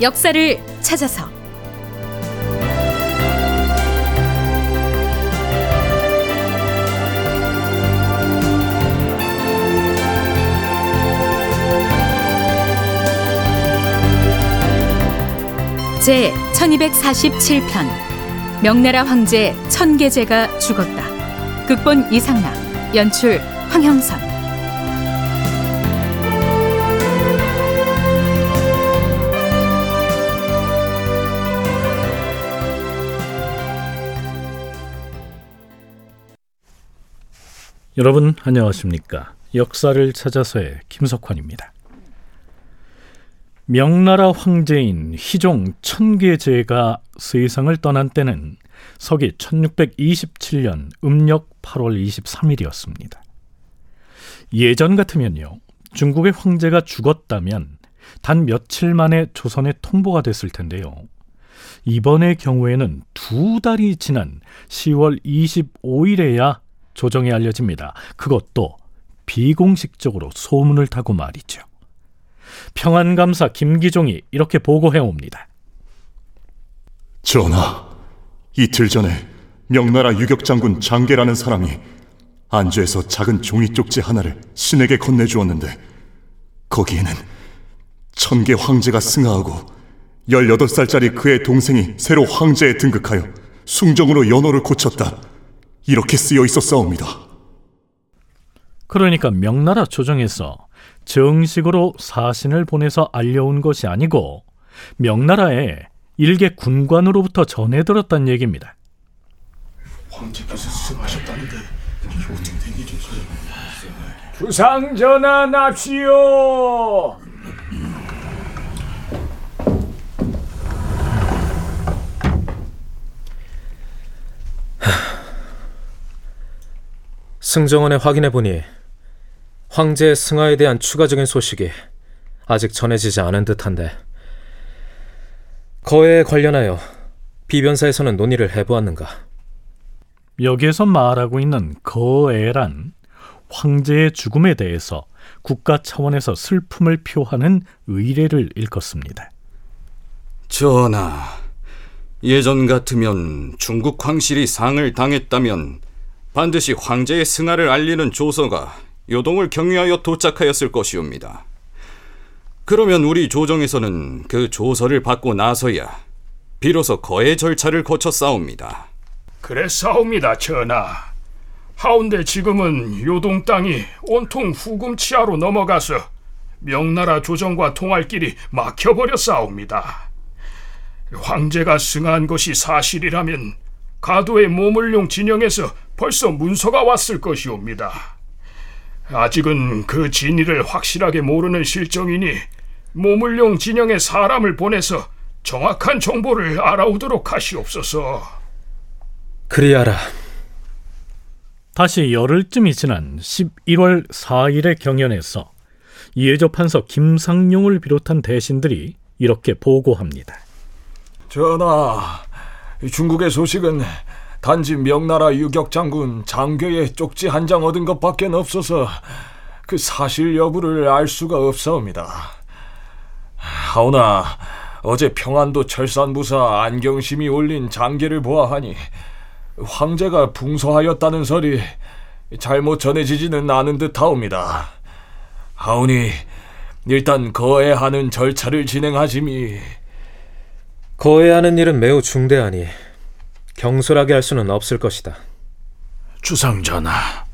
역사를 찾아서 제 1247편 명나라 황제 천계제가 죽었다. 극본 이상락, 연출 황형선. 여러분 안녕하십니까? 역사를 찾아서의 김석환입니다. 명나라 황제인 희종 천계제가 세상을 떠난 때는 서기 1627년 음력 8월 23일이었습니다. 예전 같으면요. 중국의 황제가 죽었다면 단 며칠 만에 조선에 통보가 됐을 텐데요. 이번의 경우에는 두 달이 지난 10월 25일에야 조정에 알려집니다. 그것도 비공식적으로 소문을 타고 말이죠. 평안감사 김기종이 이렇게 보고해 옵니다. 전하, 이틀 전에 명나라 유격장군 장계라는 사람이 안주에서 작은 종이 쪽지 하나를 신에게 건네주었는데 거기에는 천계 황제가 승하하고 18살짜리 그의 동생이 새로 황제에 등극하여 숭정으로 연호를 고쳤다. 이렇게 쓰여 있었사옵니다. 그러니까 명나라 조정에서 정식으로 사신을 보내서 알려온 것이 아니고 명나라의 일개 군관으로부터 전해 들었단 얘기입니다. 황제께서 승하셨다는데 주상 전환합시오. 승정원에 확인해 보니 황제의 승하에 대한 추가적인 소식이 아직 전해지지 않은 듯한데 거해에 관련하여 비변사에서는 논의를 해보았는가? 여기에서 말하고 있는 거애란 황제의 죽음에 대해서 국가 차원에서 슬픔을 표하는 의례를 일컫습니다. 전하, 예전 같으면 중국 황실이 상을 당했다면 반드시 황제의 승하를 알리는 조서가 요동을 경유하여 도착하였을 것이옵니다. 그러면 우리 조정에서는 그 조서를 받고 나서야 비로소 거의 절차를 거쳐 싸웁니다. 그랬사옵니다, 전하. 하운데 지금은 요동 땅이 온통 후금 치하로 넘어가서 명나라 조정과 통할 길이 막혀버렸사옵니다. 황제가 승한 것이 사실이라면 가도의 모물룡 진영에서 벌써 문서가 왔을 것이옵니다. 아직은 그 진위를 확실하게 모르는 실정이니 모물룡 진영에 사람을 보내서 정확한 정보를 알아오도록 하시옵소서. 그리하라. 다시 열흘쯤이 지난 11월 4일의 경연에서 예조 판서 김상용을 비롯한 대신들이 이렇게 보고합니다. 전하, 중국의 소식은 단지 명나라 유격 장군 장교의 쪽지 한 장 얻은 것밖에 없어서 그 사실 여부를 알 수가 없사옵니다. 하오나 어제 평안도 철산부사 안경심이 올린 장계를 보아하니 황제가 붕소하였다는 설이 잘못 전해지지는 않은 듯하옵니다. 하오니 일단 거해하는 절차를 진행하심이 거해하는 일은 매우 중대하니 경솔하게 할 수는 없을 것이다. 주상전하,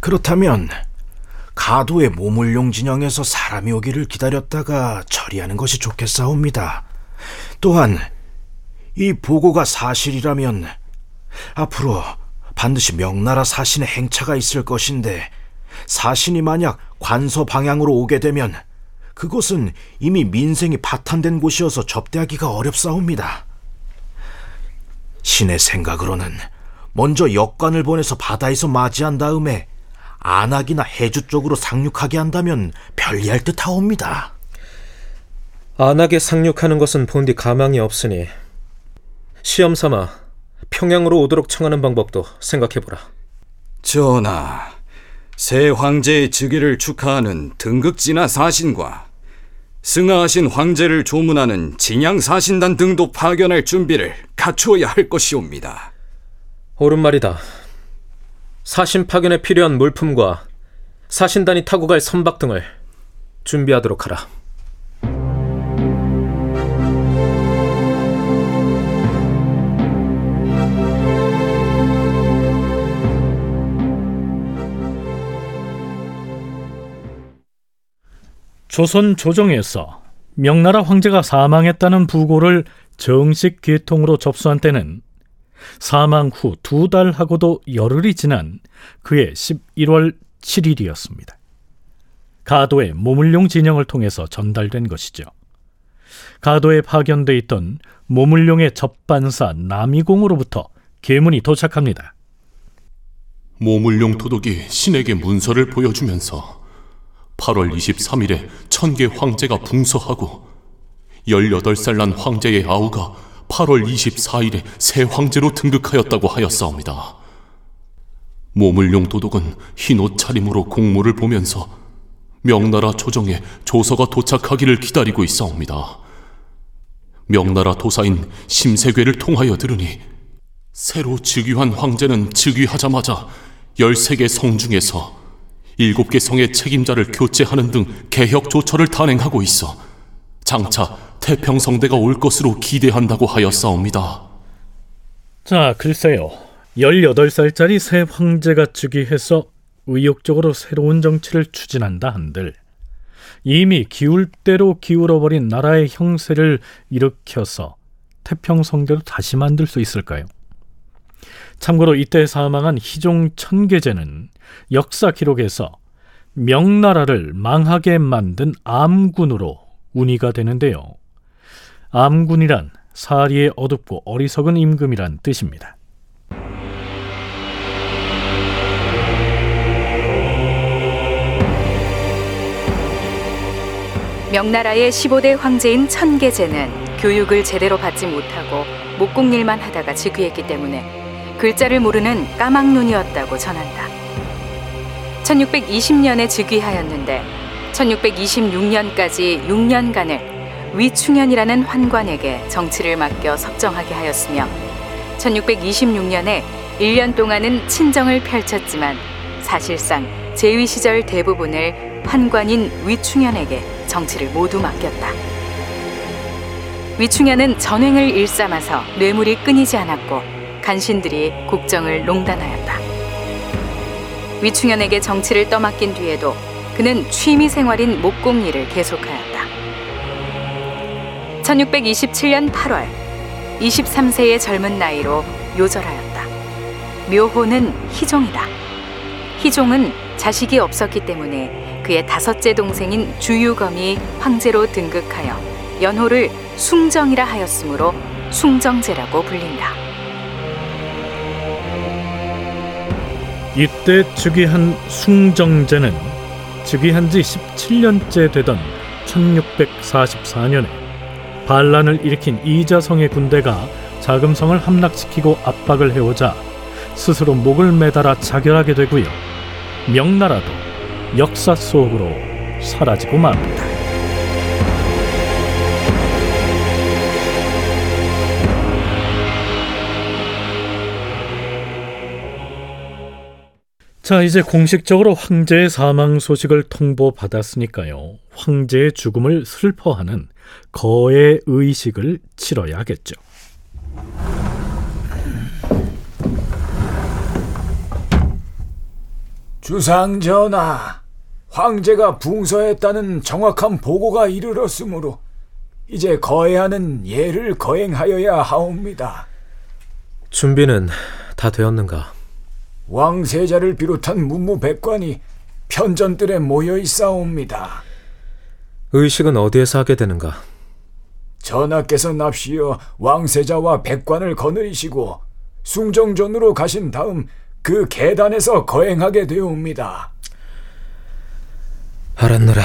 그렇다면 가도의 모물용 진영에서 사람이 오기를 기다렸다가 처리하는 것이 좋겠사옵니다. 또한 이 보고가 사실이라면 앞으로 반드시 명나라 사신의 행차가 있을 것인데 사신이 만약 관서 방향으로 오게 되면 그곳은 이미 민생이 파탄된 곳이어서 접대하기가 어렵사옵니다. 신의 생각으로는 먼저 역관을 보내서 바다에서 맞이한 다음에 안악이나 해주 쪽으로 상륙하게 한다면 편리할 듯하옵니다. 안악에 상륙하는 것은 본디 가망이 없으니 시험 삼아 평양으로 오도록 청하는 방법도 생각해보라. 전하, 새 황제의 즉위를 축하하는 등극지나 사신과 승하하신 황제를 조문하는 진양 사신단 등도 파견할 준비를 갖추어야 할 것이옵니다. 옳은 말이다. 사신 파견에 필요한 물품과 사신단이 타고 갈 선박 등을 준비하도록 하라. 조선 조정에서 명나라 황제가 사망했다는 부고를 정식 계통으로 접수한 때는 사망 후 두 달하고도 열흘이 지난 그해 11월 7일이었습니다. 가도의 모물룡 진영을 통해서 전달된 것이죠. 가도에 파견돼 있던 모물룡의 접반사 남이공으로부터 계문이 도착합니다. 모물룡 도독이 신에게 문서를 보여주면서 8월 23일에 천계 황제가 붕서하고 18살 난 황제의 아우가 8월 24일에 새 황제로 등극하였다고 하였사옵니다. 모물룡 도독은 흰 옷 차림으로 공모를 보면서 명나라 조정에 조서가 도착하기를 기다리고 있사옵니다. 명나라 도사인 심세괴를 통하여 들으니 새로 즉위한 황제는 즉위하자마자 13개 성 중에서 7개 성의 책임자를 교체하는 등 개혁 조처를 단행하고 있어 장차 태평성대가 올 것으로 기대한다고 하였사옵니다. 자, 글쎄요. 18살짜리 새 황제가 즉위해서 의욕적으로 새로운 정치를 추진한다 한들 이미 기울 대로 기울어버린 나라의 형세를 일으켜서 태평성대로 다시 만들 수 있을까요? 참고로 이때 사망한 희종 천계제는 역사 기록에서 명나라를 망하게 만든 암군으로 운이가 되는데요. 암군이란 사리에 어둡고 어리석은 임금이란 뜻입니다. 명나라의 15대 황제인 천계제는 교육을 제대로 받지 못하고 목공일만 하다가 즉위했기 때문에 글자를 모르는 까막눈이었다고 전한다. 1620년에 즉위하였는데 1626년까지 6년간을 위충현이라는 환관에게 정치를 맡겨 석정하게 하였으며 1626년에 1년 동안은 친정을 펼쳤지만 사실상 제위 시절 대부분을 환관인 위충현에게 정치를 모두 맡겼다. 위충현은 전횡을 일삼아서 뇌물이 끊이지 않았고 간신들이 국정을 농단하였다. 위충현에게 정치를 떠맡긴 뒤에도 그는 취미 생활인 목공 일을 계속하였다. 1627년 8월 23세의 젊은 나이로 요절하였다. 묘호는 희종이다. 희종은 자식이 없었기 때문에 그의 다섯째 동생인 주유검이 황제로 등극하여 연호를 숭정이라 하였으므로 숭정제라고 불린다. 이때 즉위한 숭정제는 즉위한 지 17년째 되던 1644년에 반란을 일으킨 이자성의 군대가 자금성을 함락시키고 압박을 해오자 스스로 목을 매달아 자결하게 되고요. 명나라도 역사 속으로 사라지고 맙니다. 자, 이제 공식적으로 황제의 사망 소식을 통보받았으니까요. 황제의 죽음을 슬퍼하는 거의 의식을 치러야겠죠. 주상 전하, 황제가 붕서했다는 정확한 보고가 이르렀으므로 이제 거해하는 예를 거행하여야 하옵니다. 준비는 다 되었는가? 왕세자를 비롯한 문무백관이 편전들에 모여 있사옵니다. 의식은 어디에서 하게 되는가? 전하께서 납시어 왕세자와 백관을 거느리시고 숭정전으로 가신 다음 그 계단에서 거행하게 되옵니다. 알았노라.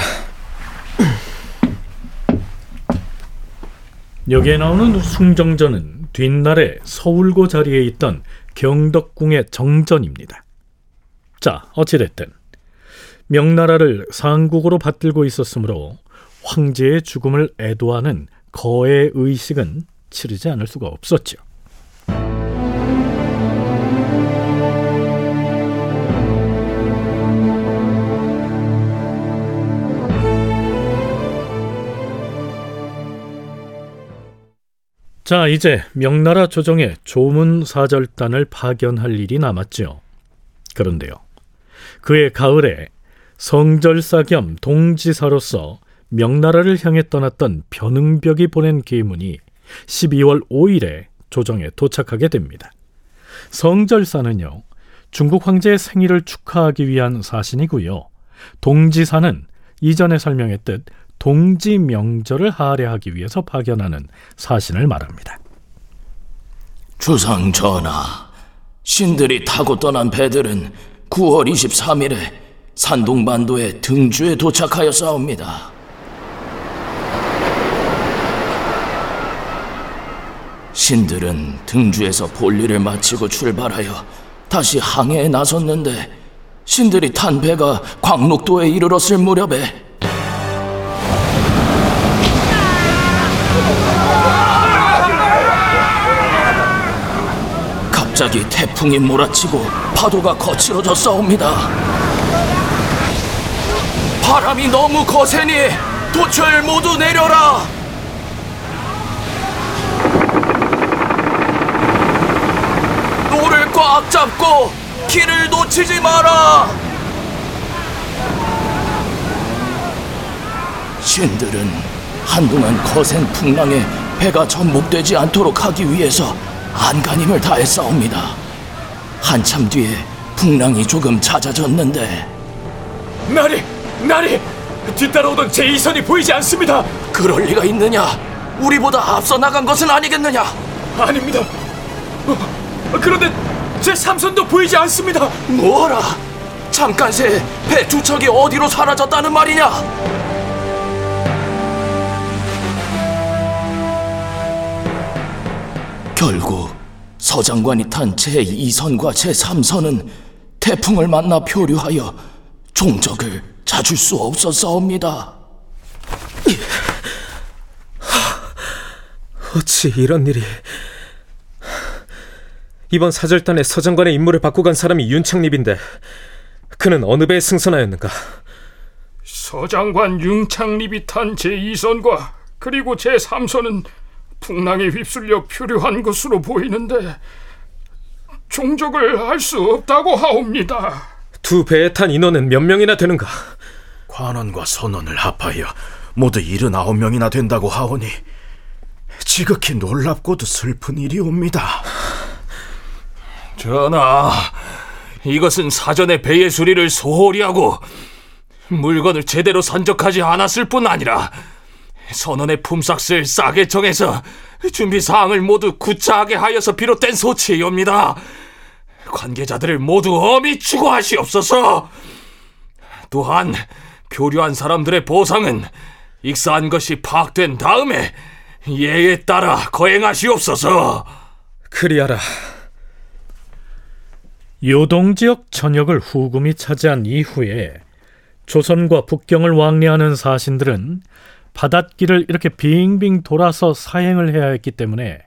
여기에 나오는 숭정전은 뒷날에 서울고 자리에 있던 경덕궁의 정전입니다. 자, 어찌됐든 명나라를 상국으로 받들고 있었으므로 황제의 죽음을 애도하는 거의 의식은 치르지 않을 수가 없었죠. 자, 이제 명나라 조정에 조문 사절단을 파견할 일이 남았죠. 그런데요. 그해 가을에 성절사 겸 동지사로서 명나라를 향해 떠났던 변흥벽이 보낸 계문이 12월 5일에 조정에 도착하게 됩니다. 성절사는요, 중국 황제의 생일을 축하하기 위한 사신이고요. 동지사는 이전에 설명했듯 동지 명절을 할애하기 위해서 파견하는 사신을 말합니다. 주상 전하, 신들이 타고 떠난 배들은 9월 23일에 산동반도의 등주에 도착하여 싸웁니다. 신들은 등주에서 볼일을 마치고 출발하여 다시 항해에 나섰는데 신들이 탄 배가 광록도에 이르렀을 무렵에 갑자기 태풍이 몰아치고 파도가 거칠어졌사옵니다. 바람이 너무 거세니 돛을 모두 내려라. 노를 꽉 잡고 키를 놓치지 마라. 신들은 한동안 거센 풍랑에 배가 전복되지 않도록 하기 위해서 안간힘을 다해 싸웁니다. 한참 뒤에 풍랑이 조금 잦아졌는데 나리, 나리, 뒤따라오던 제2선이 보이지 않습니다. 그럴 리가 있느냐? 우리보다 앞서 나간 것은 아니겠느냐? 아닙니다. 어, 그런데 제 3선도 보이지 않습니다. 뭐라? 잠깐 새 배 두 척이 어디로 사라졌다는 말이냐? 결국 서장관이 탄 제2선과 제3선은 태풍을 만나 표류하여 종적을 찾을 수 없었사옵니다. 어찌 이런 일이... 이번 사절단의 서장관의 임무를 바꿔 간 사람이 윤창립인데 그는 어느 배에 승선하였는가? 서장관 융창립이 탄 제2선과 그리고 제3선은 풍랑에 휩쓸려 표류한 것으로 보이는데 종적을 알 수 없다고 하옵니다. 두 배에 탄 인원은 몇 명이나 되는가? 관원과 선원을 합하여 모두 79명이나 된다고 하오니 지극히 놀랍고도 슬픈 일이옵니다. 전하, 이것은 사전에 배의 수리를 소홀히 하고 물건을 제대로 선적하지 않았을 뿐 아니라 선원의 품삯을 싸게 정해서 준비 사항을 모두 구차하게 하여서 비롯된 소치이옵니다. 관계자들을 모두 엄히 추구하시옵소서. 또한 교류한 사람들의 보상은 익사한 것이 파악된 다음에 예에 따라 거행하시옵소서. 그리하라. 요동 지역 전역을 후금이 차지한 이후에 조선과 북경을 왕래하는 사신들은 바닷길을 이렇게 빙빙 돌아서 사행을 해야 했기 때문에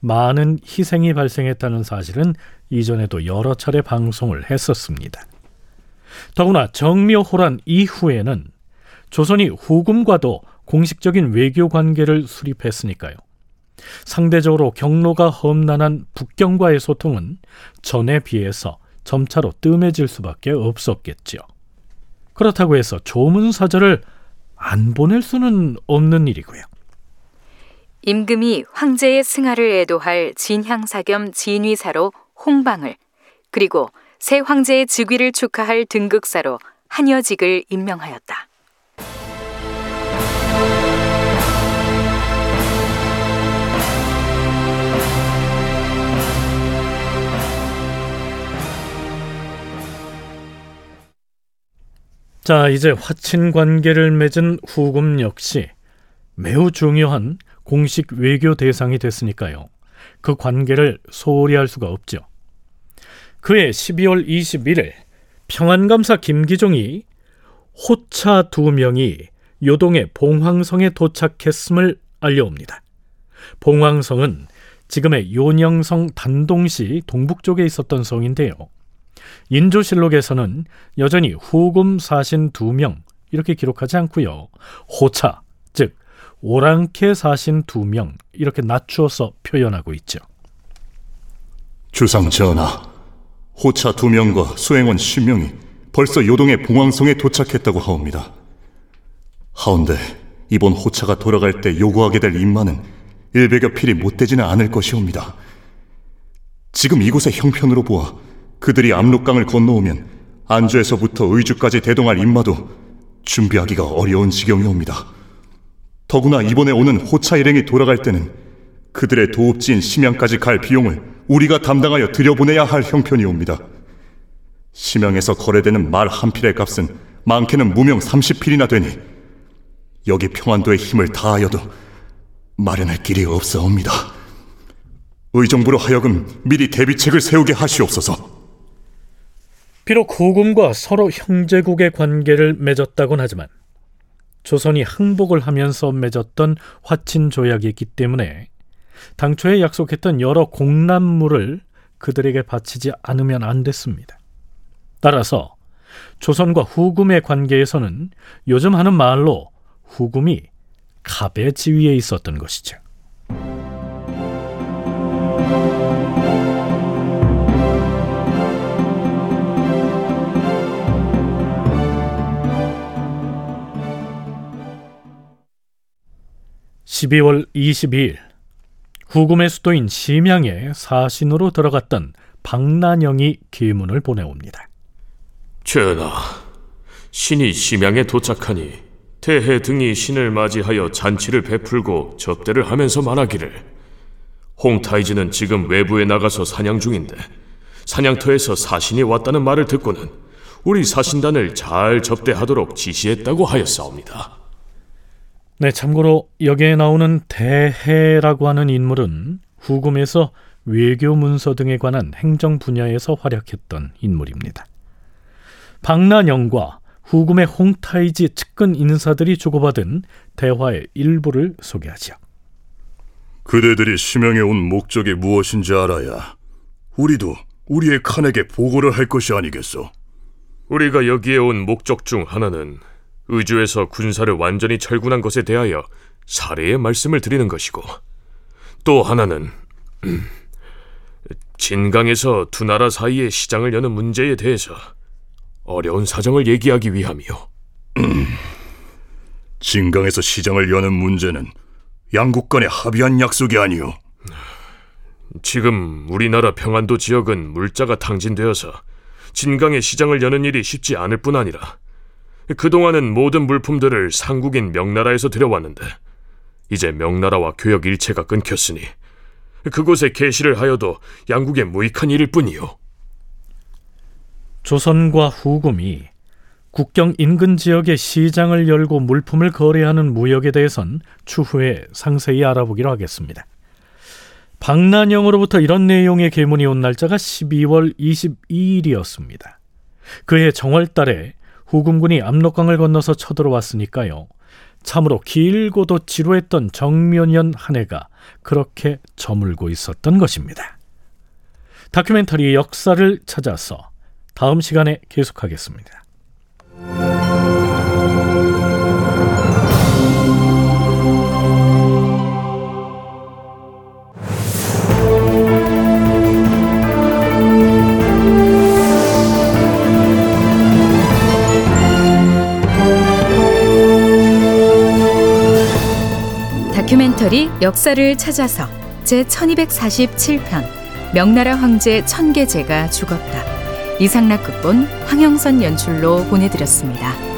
많은 희생이 발생했다는 사실은 이전에도 여러 차례 방송을 했었습니다. 더구나 정묘호란 이후에는 조선이 후금과도 공식적인 외교 관계를 수립했으니까요. 상대적으로 경로가 험난한 북경과의 소통은 전에 비해서 점차로 뜸해질 수밖에 없었겠죠. 그렇다고 해서 조문사절을 안 보낼 수는 없는 일이고요. 임금이 황제의 승하를 애도할 진향사 겸 진위사로 홍방을 그리고 새 황제의 즉위를 축하할 등극사로 한여직을 임명하였다. 자, 이제 화친 관계를 맺은 후금 역시 매우 중요한 공식 외교 대상이 됐으니까요. 그 관계를 소홀히 할 수가 없죠. 그해 12월 21일 평안감사 김기종이 호차 두 명이 요동의 봉황성에 도착했음을 알려옵니다. 봉황성은 지금의 요녕성 단동시 동북쪽에 있었던 성인데요. 인조실록에서는 여전히 후금 사신 두 명 이렇게 기록하지 않고요. 호차, 즉 오랑캐 사신 두 명 이렇게 낮추어서 표현하고 있죠. 주상 전하, 호차 두 명과 수행원 10명이 벌써 요동의 봉황성에 도착했다고 하옵니다. 하운데 이번 호차가 돌아갈 때 요구하게 될 임마는 일백여 필이 못되지는 않을 것이옵니다. 지금 이곳의 형편으로 보아 그들이 압록강을 건너오면 안주에서부터 의주까지 대동할 임마도 준비하기가 어려운 지경이 옵니다. 더구나 이번에 오는 호차 일행이 돌아갈 때는 그들의 도읍지인 심양까지 갈 비용을 우리가 담당하여 들여보내야 할 형편이 옵니다. 심양에서 거래되는 말 한 필의 값은 많게는 무명 30필이나 되니 여기 평안도의 힘을 다하여도 마련할 길이 없사옵니다. 의정부로 하여금 미리 대비책을 세우게 하시옵소서. 비록 후금과 서로 형제국의 관계를 맺었다곤 하지만 조선이 항복을 하면서 맺었던 화친 조약이기 때문에 당초에 약속했던 여러 공납물을 그들에게 바치지 않으면 안 됐습니다. 따라서 조선과 후금의 관계에서는 요즘 하는 말로 후금이 갑의 지위에 있었던 것이죠. (12월 22일) 후금의 수도인 심양에 사신으로 들어갔던 박난영이 계문을 보내옵니다. 전하, 신이 심양에 도착하니 태해 등이 신을 맞이하여 잔치를 베풀고 접대를 하면서 말하기를 홍타이즈는 지금 외부에 나가서 사냥 중인데 사냥터에서 사신이 왔다는 말을 듣고는 우리 사신단을 잘 접대하도록 지시했다고 하였사옵니다. 네, 참고로 여기에 나오는 대해라고 하는 인물은 후금에서 외교 문서 등에 관한 행정 분야에서 활약했던 인물입니다. 박난영과 후금의 홍타이지 측근 인사들이 주고받은 대화의 일부를 소개하죠. 그대들이 심양에 온 목적이 무엇인지 알아야 우리도 우리의 칸에게 보고를 할 것이 아니겠소. 우리가 여기에 온 목적 중 하나는 의주에서 군사를 완전히 철군한 것에 대하여 사례의 말씀을 드리는 것이고 또 하나는 진강에서 두 나라 사이의 시장을 여는 문제에 대해서 어려운 사정을 얘기하기 위함이요. 진강에서 시장을 여는 문제는 양국 간에 합의한 약속이 아니오. 지금 우리나라 평안도 지역은 물자가 탕진되어서 진강의 시장을 여는 일이 쉽지 않을 뿐 아니라 그동안은 모든 물품들을 상국인 명나라에서 들여왔는데 이제 명나라와 교역 일체가 끊겼으니 그곳에 개시를 하여도 양국에 무익한 일일 뿐이요. 조선과 후금이 국경 인근 지역의 시장을 열고 물품을 거래하는 무역에 대해선 추후에 상세히 알아보기로 하겠습니다. 박난영으로부터 이런 내용의 계문이 온 날짜가 12월 22일이었습니다. 그해 정월달에 후금군이 압록강을 건너서 쳐들어왔으니까요. 참으로 길고도 지루했던 정면연 한 해가 그렇게 저물고 있었던 것입니다. 다큐멘터리의 역사를 찾아서 다음 시간에 계속하겠습니다. 다큐멘터리 역사를 찾아서 제 1247편 명나라 황제 천계제가 죽었다. 이상락 극본 황영선 연출로 보내드렸습니다.